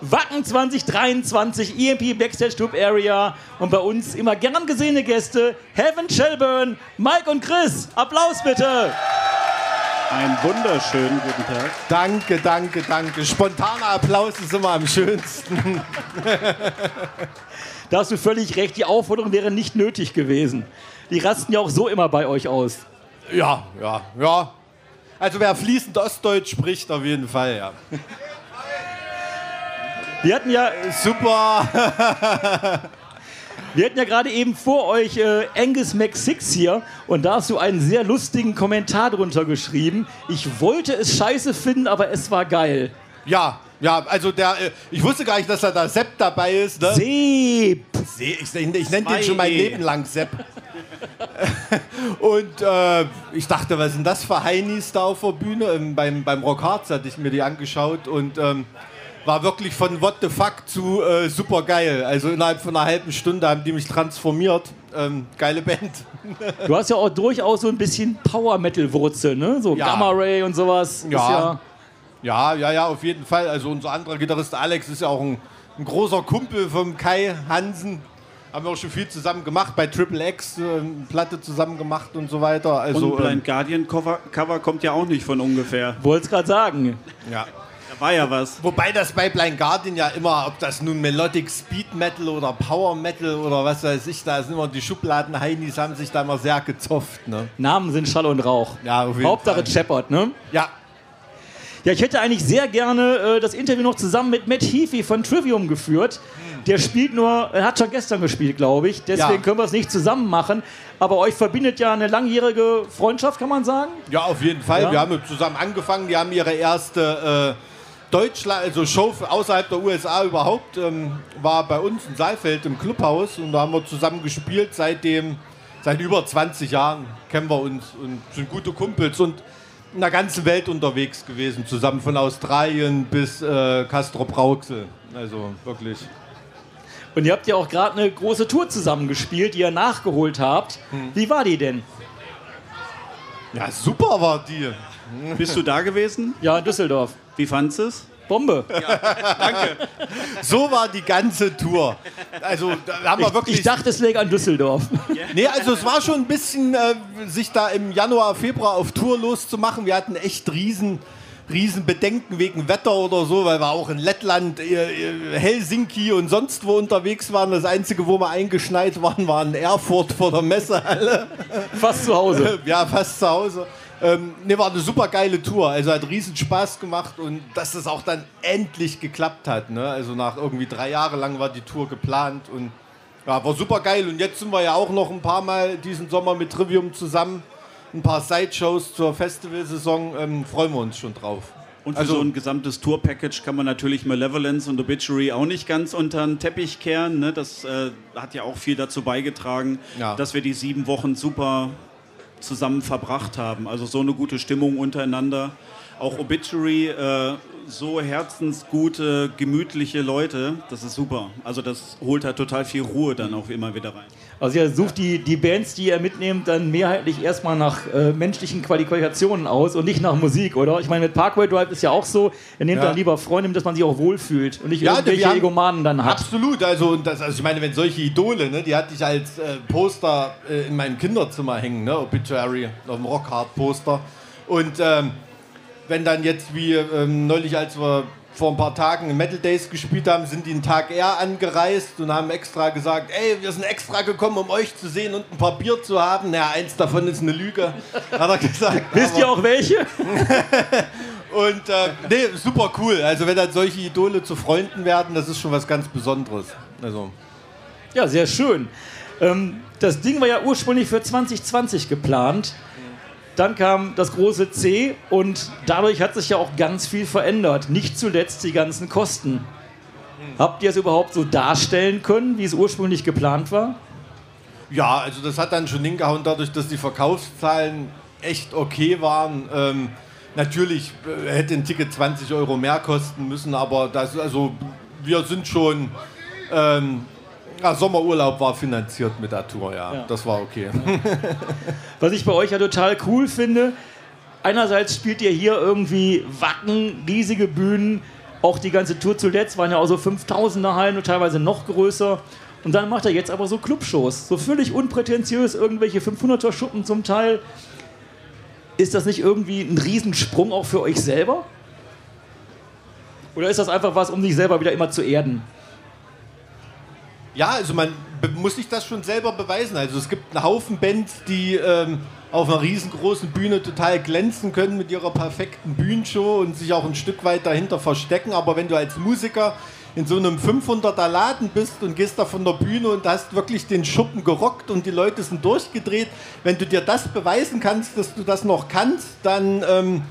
Wacken 2023 EMP Backstage Tube Area und bei uns immer gern gesehene Gäste Heaven Shelburne, Mike und Chris. Applaus bitte. Einen wunderschönen guten Tag. Danke, danke, danke. Spontaner Applaus ist immer am schönsten. Da hast du völlig recht, die Aufforderung wäre nicht nötig gewesen. Die rasten ja auch so immer bei euch aus. Ja, ja, ja. Also wer fließend Ostdeutsch spricht, auf jeden Fall, ja. Wir hatten ja, Super. wir hatten ja gerade eben vor euch äh, Angus Mac6 hier und da hast du einen sehr lustigen Kommentar drunter geschrieben. Ich wollte es scheiße finden, aber es war geil. Ja, ja, also der, äh, ich wusste gar nicht, dass da der Sepp dabei ist. Ne? Seep. See, ich, ich, ich nenne den schon mein Leben lang Sepp. Und äh, ich dachte, was sind das für Heinis da auf der Bühne? Ähm, beim, beim Rock Hearts hatte ich mir die angeschaut und ähm, war wirklich von What the fuck zu äh, super geil. Also innerhalb von einer halben Stunde haben die mich transformiert. Ähm, geile Band. Du hast ja auch durchaus so ein bisschen Power-Metal-Wurzel, ne? So Ja. Gamma Ray und sowas. Ist Ja. Ja, ja, ja, auf jeden Fall. Also unser anderer Gitarrist Alex ist ja auch ein, ein großer Kumpel vom Kai Hansen. Haben wir auch schon viel zusammen gemacht, bei Triple X äh, eine Platte zusammen gemacht und so weiter. Also, Und Blind Guardian Cover, Cover kommt ja auch nicht von ungefähr. Wollte es gerade sagen. ähm, ja. Da war ja was. Wobei das bei Blind Guardian ja immer, ob das nun Melodic Speed Metal oder Power Metal oder was weiß ich, da sind immer die Schubladen Heinis haben sich da immer sehr gezofft. Ne? Namen sind Schall und Rauch. Ja, auf jeden Hauptsache Fall. Shepard, ne? Ja, Ja, ich hätte eigentlich sehr gerne äh, das Interview noch zusammen mit Matt Heafy von Trivium geführt. Der spielt nur, er hat schon gestern gespielt, glaube ich. Deswegen Ja. können wir es nicht zusammen machen. Aber euch verbindet ja eine langjährige Freundschaft, kann man sagen. Ja, auf jeden Fall. Ja. Wir haben zusammen angefangen. Die haben ihre erste äh, Deutschland, also Show außerhalb der USA überhaupt, ähm, war bei uns in Saalfeld im Clubhaus und da haben wir zusammen gespielt. Seitdem, seit über 20 Jahren kennen wir uns und sind gute Kumpels und in der ganzen Welt unterwegs gewesen, zusammen von Australien bis äh, Castro Brauxel. Also wirklich. Und ihr habt ja auch gerade eine große Tour zusammen gespielt, die ihr nachgeholt habt. Hm. Wie war die denn? Ja, super war die. Bist du da gewesen? Ja, in Düsseldorf. Wie fandst du es? Bombe. So war die ganze Tour. Also da haben wir wirklich. Ich dachte, es läge an Düsseldorf. Nee, also es war schon ein bisschen, äh, sich da im Januar, Februar auf Tour loszumachen. Wir hatten echt riesen, riesen Bedenken wegen Wetter oder so, weil wir auch in Lettland, äh, äh, Helsinki und sonst wo unterwegs waren. Das Einzige, wo wir eingeschneit waren, war in Erfurt vor der Messehalle. Fast zu Hause. ja, fast zu Hause. Ähm, ne, war eine super geile Tour. Also hat riesen Spaß gemacht und dass das auch dann endlich geklappt hat. Ne? Also nach irgendwie drei Jahren lang war die Tour geplant und ja, war super geil. Und jetzt sind wir ja auch noch ein paar Mal diesen Sommer mit Trivium zusammen. Ein paar Sideshows zur Festivalsaison. Ähm, freuen wir uns schon drauf. Und für Also- so ein gesamtes Tour-Package kann man natürlich Malevolence und Obituary auch nicht ganz unter den Teppich kehren. Ne? Das äh, hat ja auch viel dazu beigetragen, Ja. dass wir die sieben Wochen super zusammen verbracht haben. Also so eine gute Stimmung untereinander. Auch Obituary, äh, so herzensgute, gemütliche Leute, das ist super. Also das holt halt total viel Ruhe dann auch immer wieder rein. Also ihr sucht die, die Bands, die ihr mitnehmt, dann mehrheitlich erstmal nach äh, menschlichen Qualifikationen aus und nicht nach Musik, oder? Ich meine, mit Parkway Drive ist ja auch so, ihr nehmt Ja. dann lieber Freunde, mit, dass man sich auch wohlfühlt und nicht Ja, irgendwelche haben- Egomanen dann hat. Absolut, also, und das, also ich meine, wenn solche Idole, ne, die hatte ich als äh, Poster äh, in meinem Kinderzimmer hängen, ne, Obituary, auf dem Rockhard-Poster. Und ähm, wenn dann jetzt wie ähm, neulich, als wir vor ein paar Tagen Metal Days gespielt haben, sind die einen Tag eher angereist und haben extra gesagt, ey, wir sind extra gekommen, um euch zu sehen und ein paar Bier zu haben. Naja, eins davon ist eine Lüge, hat er gesagt. Wisst ihr auch welche? Und äh, nee, super cool. Also wenn dann solche Idole zu Freunden werden, das ist schon was ganz Besonderes. Also Ja, sehr schön. Ähm, das Ding war ja ursprünglich für 2020 geplant. Dann kam das große C und dadurch hat sich ja auch ganz viel verändert. Nicht zuletzt die ganzen Kosten. Habt ihr es überhaupt so darstellen können, wie es ursprünglich geplant war? Ja, also das hat dann schon hingehauen, dadurch, dass die Verkaufszahlen echt okay waren. Ähm, natürlich äh, hätte ein Ticket 20 Euro mehr kosten müssen, aber das, also wir sind schon. Ähm, ja, Sommerurlaub war finanziert mit der Tour, ja. Ja. Das war okay. Was ich bei euch ja total cool finde, einerseits spielt ihr hier irgendwie Wacken, riesige Bühnen, Auch die ganze Tour zuletzt waren ja auch so 5000er Hallen und teilweise noch größer. Und dann macht er jetzt aber so Clubshows, so völlig unprätentiös, irgendwelche 500er Schuppen zum Teil. Ist das nicht irgendwie ein Riesensprung auch für euch selber? Oder ist das einfach was, um sich selber wieder immer zu erden? Ja, also man muss sich das schon selber beweisen. Also es gibt einen Haufen Bands, die ähm, auf einer riesengroßen Bühne total glänzen können mit ihrer perfekten Bühnenshow und sich auch ein Stück weit dahinter verstecken. Aber wenn du als Musiker in so einem 500er Laden bist und gehst da von der Bühne und hast wirklich den Schuppen gerockt und die Leute sind durchgedreht, wenn du dir das beweisen kannst, dass du das noch kannst, dann ähm,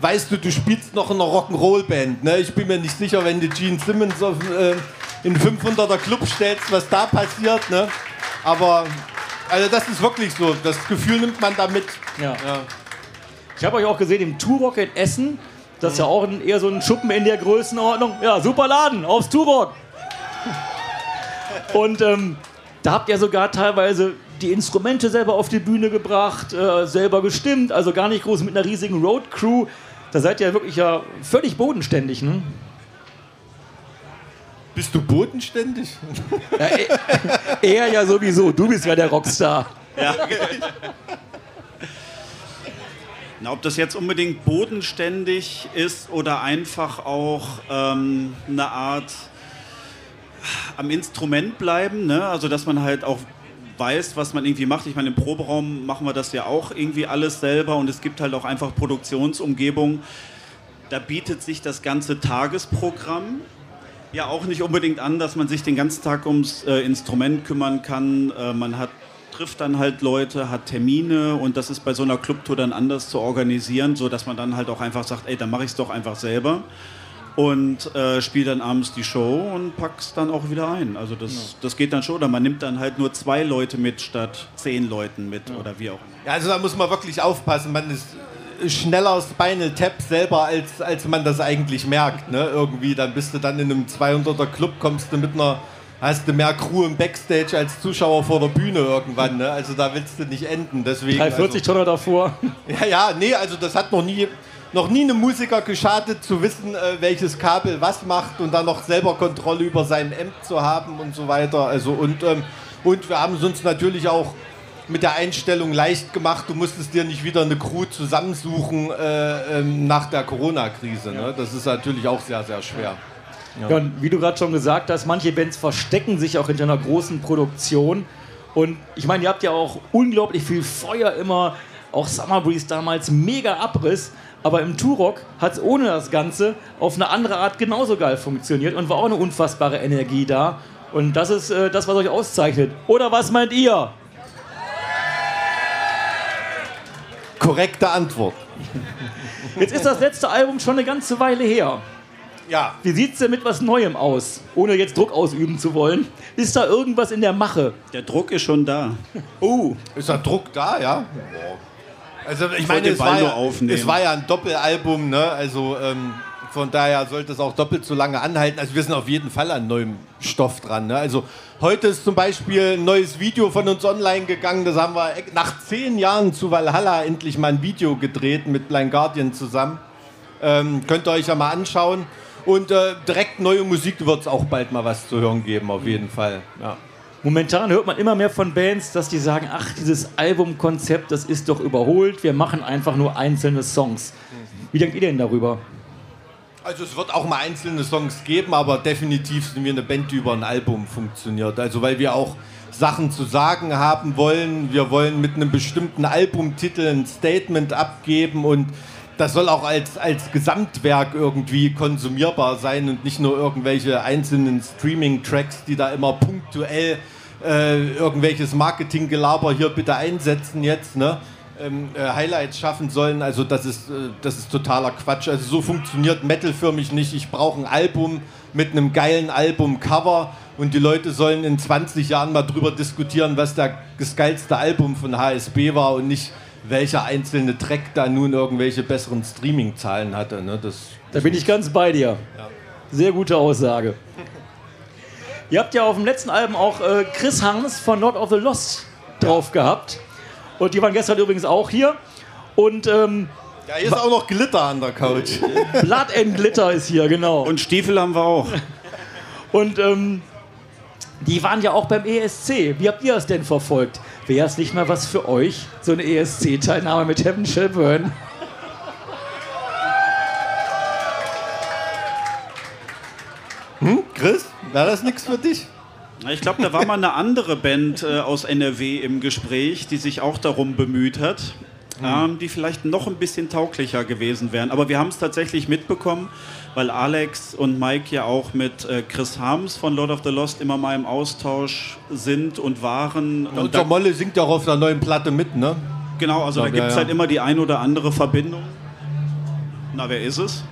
weißt du, du spielst noch in einer Rock'n'Roll-Band. Ne? Ich bin mir nicht sicher, wenn du Gene Simmons auf, äh, in 500er Club stellst, was da passiert. Ne? Aber also das ist wirklich so. Das Gefühl nimmt man da mit. Ja. ja. Ich habe euch auch gesehen im Turok in Essen. Das ist ja auch ein, eher so ein Schuppen in der Größenordnung. Ja, super Laden, aufs Turok. Und ähm, da habt ihr sogar teilweise die Instrumente selber auf die Bühne gebracht, äh, selber gestimmt, also gar nicht groß mit einer riesigen Road Crew. Da seid ihr wirklich ja völlig bodenständig, ne? Bist du bodenständig? Ja, er, er ja sowieso. Du bist ja der Rockstar. Ja. Na, ob das jetzt unbedingt bodenständig ist oder einfach auch ähm, eine Art am Instrument bleiben, ne? also dass man halt auch weiß, was man irgendwie macht. Ich meine, im Proberaum machen wir das ja auch irgendwie alles selber und es gibt halt auch einfach Produktionsumgebung. Da bietet sich das ganze Tagesprogramm ja auch nicht unbedingt an, dass man sich den ganzen Tag ums äh, Instrument kümmern kann. Äh, man hat, trifft dann halt Leute, hat Termine und das ist bei so einer Clubtour dann anders zu organisieren, sodass man dann halt auch einfach sagt, ey, dann mache ich es doch einfach selber und äh, spiele dann abends die Show und pack's dann auch wieder ein. Also das, ja. das geht dann schon. Oder man nimmt dann halt nur zwei Leute mit statt zehn Leuten mit ja. oder wie auch immer. Ja, also da muss man wirklich aufpassen. Man ist schneller Spinal Tap selber, als, als man das eigentlich merkt. Ne? Irgendwie, dann bist du dann in einem 200er Club, kommst du mit einer, hast du mehr Crew im Backstage als Zuschauer vor der Bühne irgendwann. Ne? Also da willst du nicht enden. Deswegen, 340 also, davor. Ja, ja, nee, also das hat noch nie, noch nie einem Musiker geschadet, zu wissen, äh, welches Kabel was macht und dann noch selber Kontrolle über sein Amp zu haben und so weiter. Also und, ähm, und wir haben es uns natürlich auch mit der Einstellung leicht gemacht. Du musstest dir nicht wieder eine Crew zusammensuchen äh, ähm, nach der Corona-Krise. Ne? Das ist natürlich auch sehr, sehr schwer. Ja. Ja, wie du gerade schon gesagt hast, manche Bands verstecken sich auch hinter einer großen Produktion. Und ich meine, ihr habt ja auch unglaublich viel Feuer immer. Auch Summer Breeze damals mega Abriss. Aber im Turok hat es ohne das Ganze auf eine andere Art genauso geil funktioniert und war auch eine unfassbare Energie da. Und das ist äh, das, was euch auszeichnet. Oder was meint ihr? Korrekte Antwort. Jetzt ist das letzte Album schon eine ganze Weile her. Ja. Wie sieht es denn mit was Neuem aus? Ohne jetzt Druck ausüben zu wollen. Ist da irgendwas in der Mache? Der Druck ist schon da. Oh. Ist da Druck da, ja? Also ich, ich meine, es war, ja, es war, ja, ein Doppelalbum, ne? Also ähm, von daher sollte es auch doppelt so lange anhalten. Also wir sind auf jeden Fall an neuem Stoff dran. Ne? Also heute ist zum Beispiel ein neues Video von uns online gegangen. Das haben wir nach zehn Jahren zu Valhalla endlich mal ein Video gedreht mit Blind Guardian zusammen. Ähm, könnt ihr euch ja mal anschauen. Und äh, direkt neue Musik wird es auch bald mal was zu hören geben, auf jeden Fall. Ja. Momentan hört man immer mehr von Bands, dass die sagen, ach, dieses Albumkonzept, das ist doch überholt, wir machen einfach nur einzelne Songs. Wie denkt ihr denn darüber? Also es wird auch mal einzelne Songs geben, aber definitiv sind wir eine Band, die über ein Album funktioniert. Also weil wir auch Sachen zu sagen haben wollen. Wir wollen mit einem bestimmten Albumtitel ein Statement abgeben und das soll auch als, als Gesamtwerk irgendwie konsumierbar sein und nicht nur irgendwelche einzelnen Streaming-Tracks, die da immer punktuell äh, irgendwelches Marketinggelaber hier bitte einsetzen jetzt. Ne? Ähm, äh, Highlights schaffen sollen. Also das ist, äh, das ist totaler Quatsch. Also so funktioniert Metal für mich nicht. Ich brauche ein Album mit einem geilen Albumcover und die Leute sollen in 20 Jahren mal drüber diskutieren, was der, das geilste Album von HSB war und nicht welcher einzelne Track da nun irgendwelche besseren Streaming-Zahlen hatte. Ne? Das, da bin ich ganz bei dir. Ja. Sehr gute Aussage. Ihr habt ja auf dem letzten Album auch äh, Chris Hans von Lord of the Lost drauf gehabt. Und die waren gestern übrigens auch hier. Und ähm, Ja, hier ist auch noch Glitter an der Couch. Blood and Glitter ist hier, genau. Und Stiefel haben wir auch. Und ähm, die waren ja auch beim ESC. Wie habt ihr das denn verfolgt? Wäre es nicht mal was für euch, so eine ESC-Teilnahme mit Heaven Shall Burn? Hm? Chris, wäre das nichts für dich? Ich glaube, da war mal eine andere Band äh, aus NRW im Gespräch, die sich auch darum bemüht hat, ähm, die vielleicht noch ein bisschen tauglicher gewesen wären. Aber wir haben es tatsächlich mitbekommen, weil Alex und Mike ja auch mit äh, Chris Harms von Lord of the Lost immer mal im Austausch sind und waren. Und Und der da, Molle singt ja auch auf der neuen Platte mit, ne? genau, also da Ja, gibt es ja. halt immer die ein oder andere Verbindung. Na, wer ist es?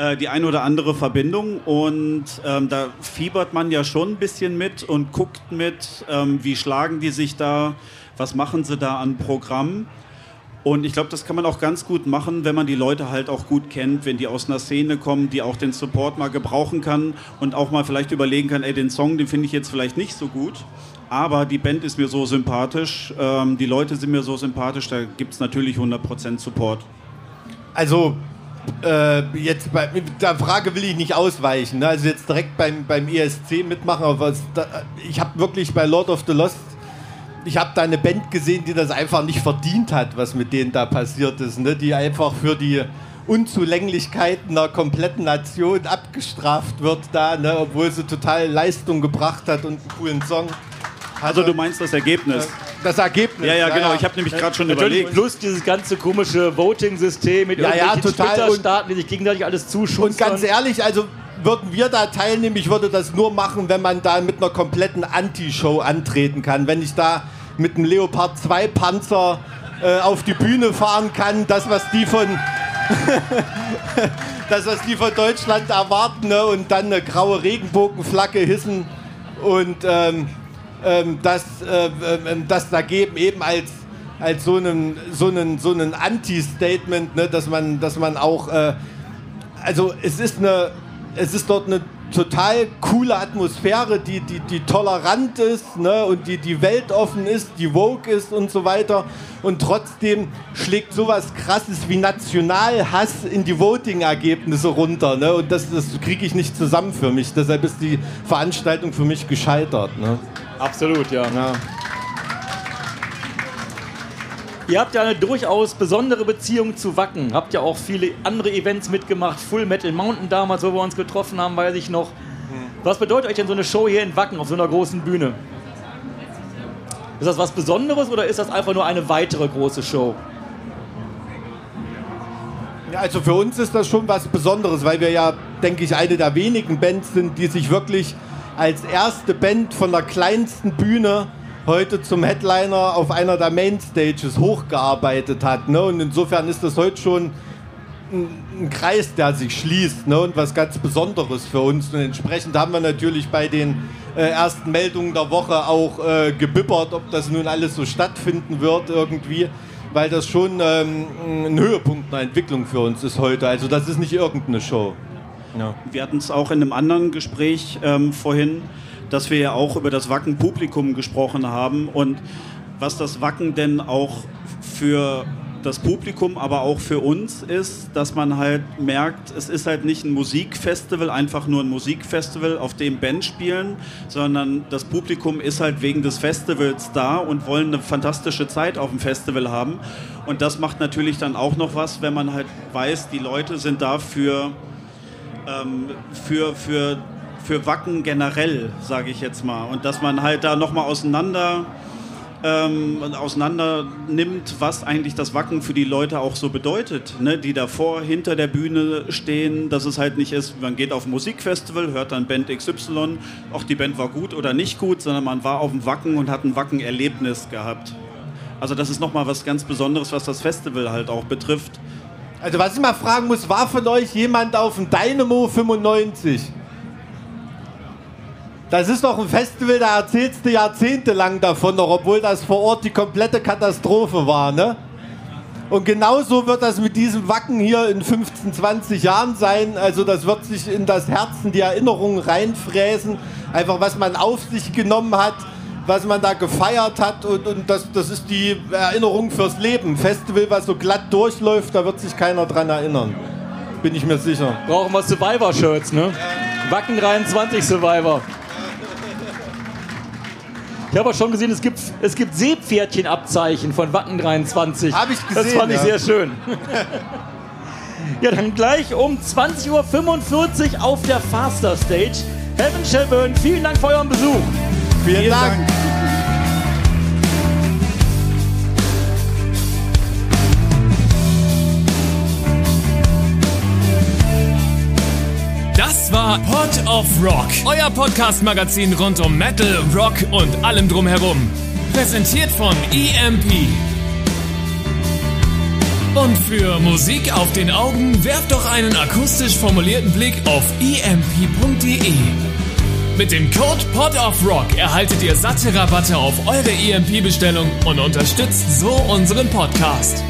Äh, die ein oder andere Verbindung und ähm, da fiebert man ja schon ein bisschen mit und guckt mit, ähm, wie schlagen die sich da, was machen sie da an Programm. Und ich glaube, das kann man auch ganz gut machen, wenn man die Leute halt auch gut kennt, wenn die aus einer Szene kommen, die auch den Support mal gebrauchen kann und auch mal vielleicht überlegen kann, ey, den Song, den finde ich jetzt vielleicht nicht so gut. Aber die Band ist mir so sympathisch, ähm, die Leute sind mir so sympathisch, da gibt es natürlich 100% Support. Also, äh, jetzt bei der Frage will ich nicht ausweichen. Ne? Also jetzt direkt beim, beim ESC mitmachen, aber da, ich habe wirklich bei Lord of the Lost, ich habe da eine Band gesehen, die das einfach nicht verdient hat, was mit denen da passiert ist. Ne? Die einfach für die Unzulänglichkeiten einer kompletten Nation abgestraft wird da, ne? obwohl sie total Leistung gebracht hat und einen coolen Song. Also du meinst das Ergebnis? Das Ergebnis. Ja, ja, genau. Ich habe nämlich gerade schon Natürlich überlegt. plus dieses ganze komische Voting-System mit Ja, ja, irgendwelchen total. Twitter-Staaten, die sich gegenseitig alles zuschustern. Und ganz ehrlich, also würden wir da teilnehmen, ich würde das nur machen, wenn man da mit einer kompletten Anti-Show antreten kann. Wenn ich da mit einem Leopard 2 Panzer äh, auf die Bühne fahren kann, das, was die von. das, was die von Deutschland erwarten, ne? und dann eine graue Regenbogenflagge hissen und ähm, ähm, das, äh, ähm, das da geben, eben als, als so einen, so einen, so einen Anti-Statement, ne? dass, man, dass man auch. Äh, also es ist eine, es ist dort eine total coole Atmosphäre, die, die, die tolerant ist ne, und die, die weltoffen ist, die woke ist und so weiter. Und trotzdem schlägt sowas krasses wie Nationalhass in die Voting-Ergebnisse runter. Ne? Und das, das kriege ich nicht zusammen für mich. Deshalb ist die Veranstaltung für mich gescheitert. Ne? Absolut, ja. Ja. Ihr habt ja eine durchaus besondere Beziehung zu Wacken. Habt ja auch viele andere Events mitgemacht. Full Metal Mountain damals, wo wir uns getroffen haben, weiß ich noch. Was bedeutet euch denn so eine Show hier in Wacken auf so einer großen Bühne? Ist das was Besonderes oder ist das einfach nur eine weitere große Show? Ja, also für uns ist das schon was Besonderes, weil wir ja, denke ich, eine der wenigen Bands sind, die sich wirklich als erste Band von der kleinsten Bühne heute zum Headliner auf einer der Mainstages hochgearbeitet hat. Ne? Und insofern ist das heute schon ein, ein Kreis, der sich schließt ne? und was ganz Besonderes für uns. Und entsprechend haben wir natürlich bei den äh, ersten Meldungen der Woche auch äh, gebibbert, ob das nun alles so stattfinden wird irgendwie, weil das schon ähm, ein Höhepunkt einer Entwicklung für uns ist heute. Also das ist nicht irgendeine Show. Ja. Wir hatten es auch in einem anderen Gespräch ähm, vorhin, dass wir ja auch über das Wacken-Publikum gesprochen haben und was das Wacken denn auch für das Publikum, aber auch für uns ist, dass man halt merkt, es ist halt nicht ein Musikfestival, einfach nur ein Musikfestival, auf dem Bands spielen, sondern das Publikum ist halt wegen des Festivals da und wollen eine fantastische Zeit auf dem Festival haben. Und das macht natürlich dann auch noch was, wenn man halt weiß, die Leute sind da für ähm, für, für, für Wacken generell, sage ich jetzt mal. Und dass man halt da nochmal auseinander, ähm, auseinander nimmt, was eigentlich das Wacken für die Leute auch so bedeutet. Ne? Die davor, hinter der Bühne stehen, dass es halt nicht ist, man geht auf ein Musikfestival, hört dann Band XY, auch die Band war gut oder nicht gut, sondern man war auf dem Wacken und hat ein Wacken-Erlebnis gehabt. Also das ist nochmal was ganz Besonderes, was das Festival halt auch betrifft. Also was ich mal fragen muss, war von euch jemand auf dem Dynamo 95? Das ist doch ein Festival, da erzählst du jahrzehntelang davon noch, obwohl das vor Ort die komplette Katastrophe war, ne? Und genauso wird das mit diesem Wacken hier in 15, 20 Jahren sein. Also das wird sich in das Herzen die Erinnerungen reinfräsen. Einfach was man auf sich genommen hat, was man da gefeiert hat und, und das, das ist die Erinnerung fürs Leben. Festival, was so glatt durchläuft, da wird sich keiner dran erinnern. Bin ich mir sicher. Brauchen wir Survivor-Shirts, ne? Wacken 23 Survivor. Ich habe auch schon gesehen, es gibt, es gibt Seepferdchenabzeichen von Wacken 23. Hab ich Das gesehen, fand ich ja. sehr schön. ja, dann gleich um 20.45 Uhr auf der Faster Stage. Heaven Shall Burn, vielen Dank für euren Besuch. Vielen, Vielen Dank. Dank. Das war Pod of Rock, euer Podcast-Magazin rund um Metal, Rock und allem drumherum. Präsentiert von EMP. Und für Musik auf den Augen werft doch einen akustisch formulierten Blick auf emp.de. Mit dem Code Pod of Rock erhaltet ihr satte Rabatte auf eure EMP-Bestellung und unterstützt so unseren Podcast.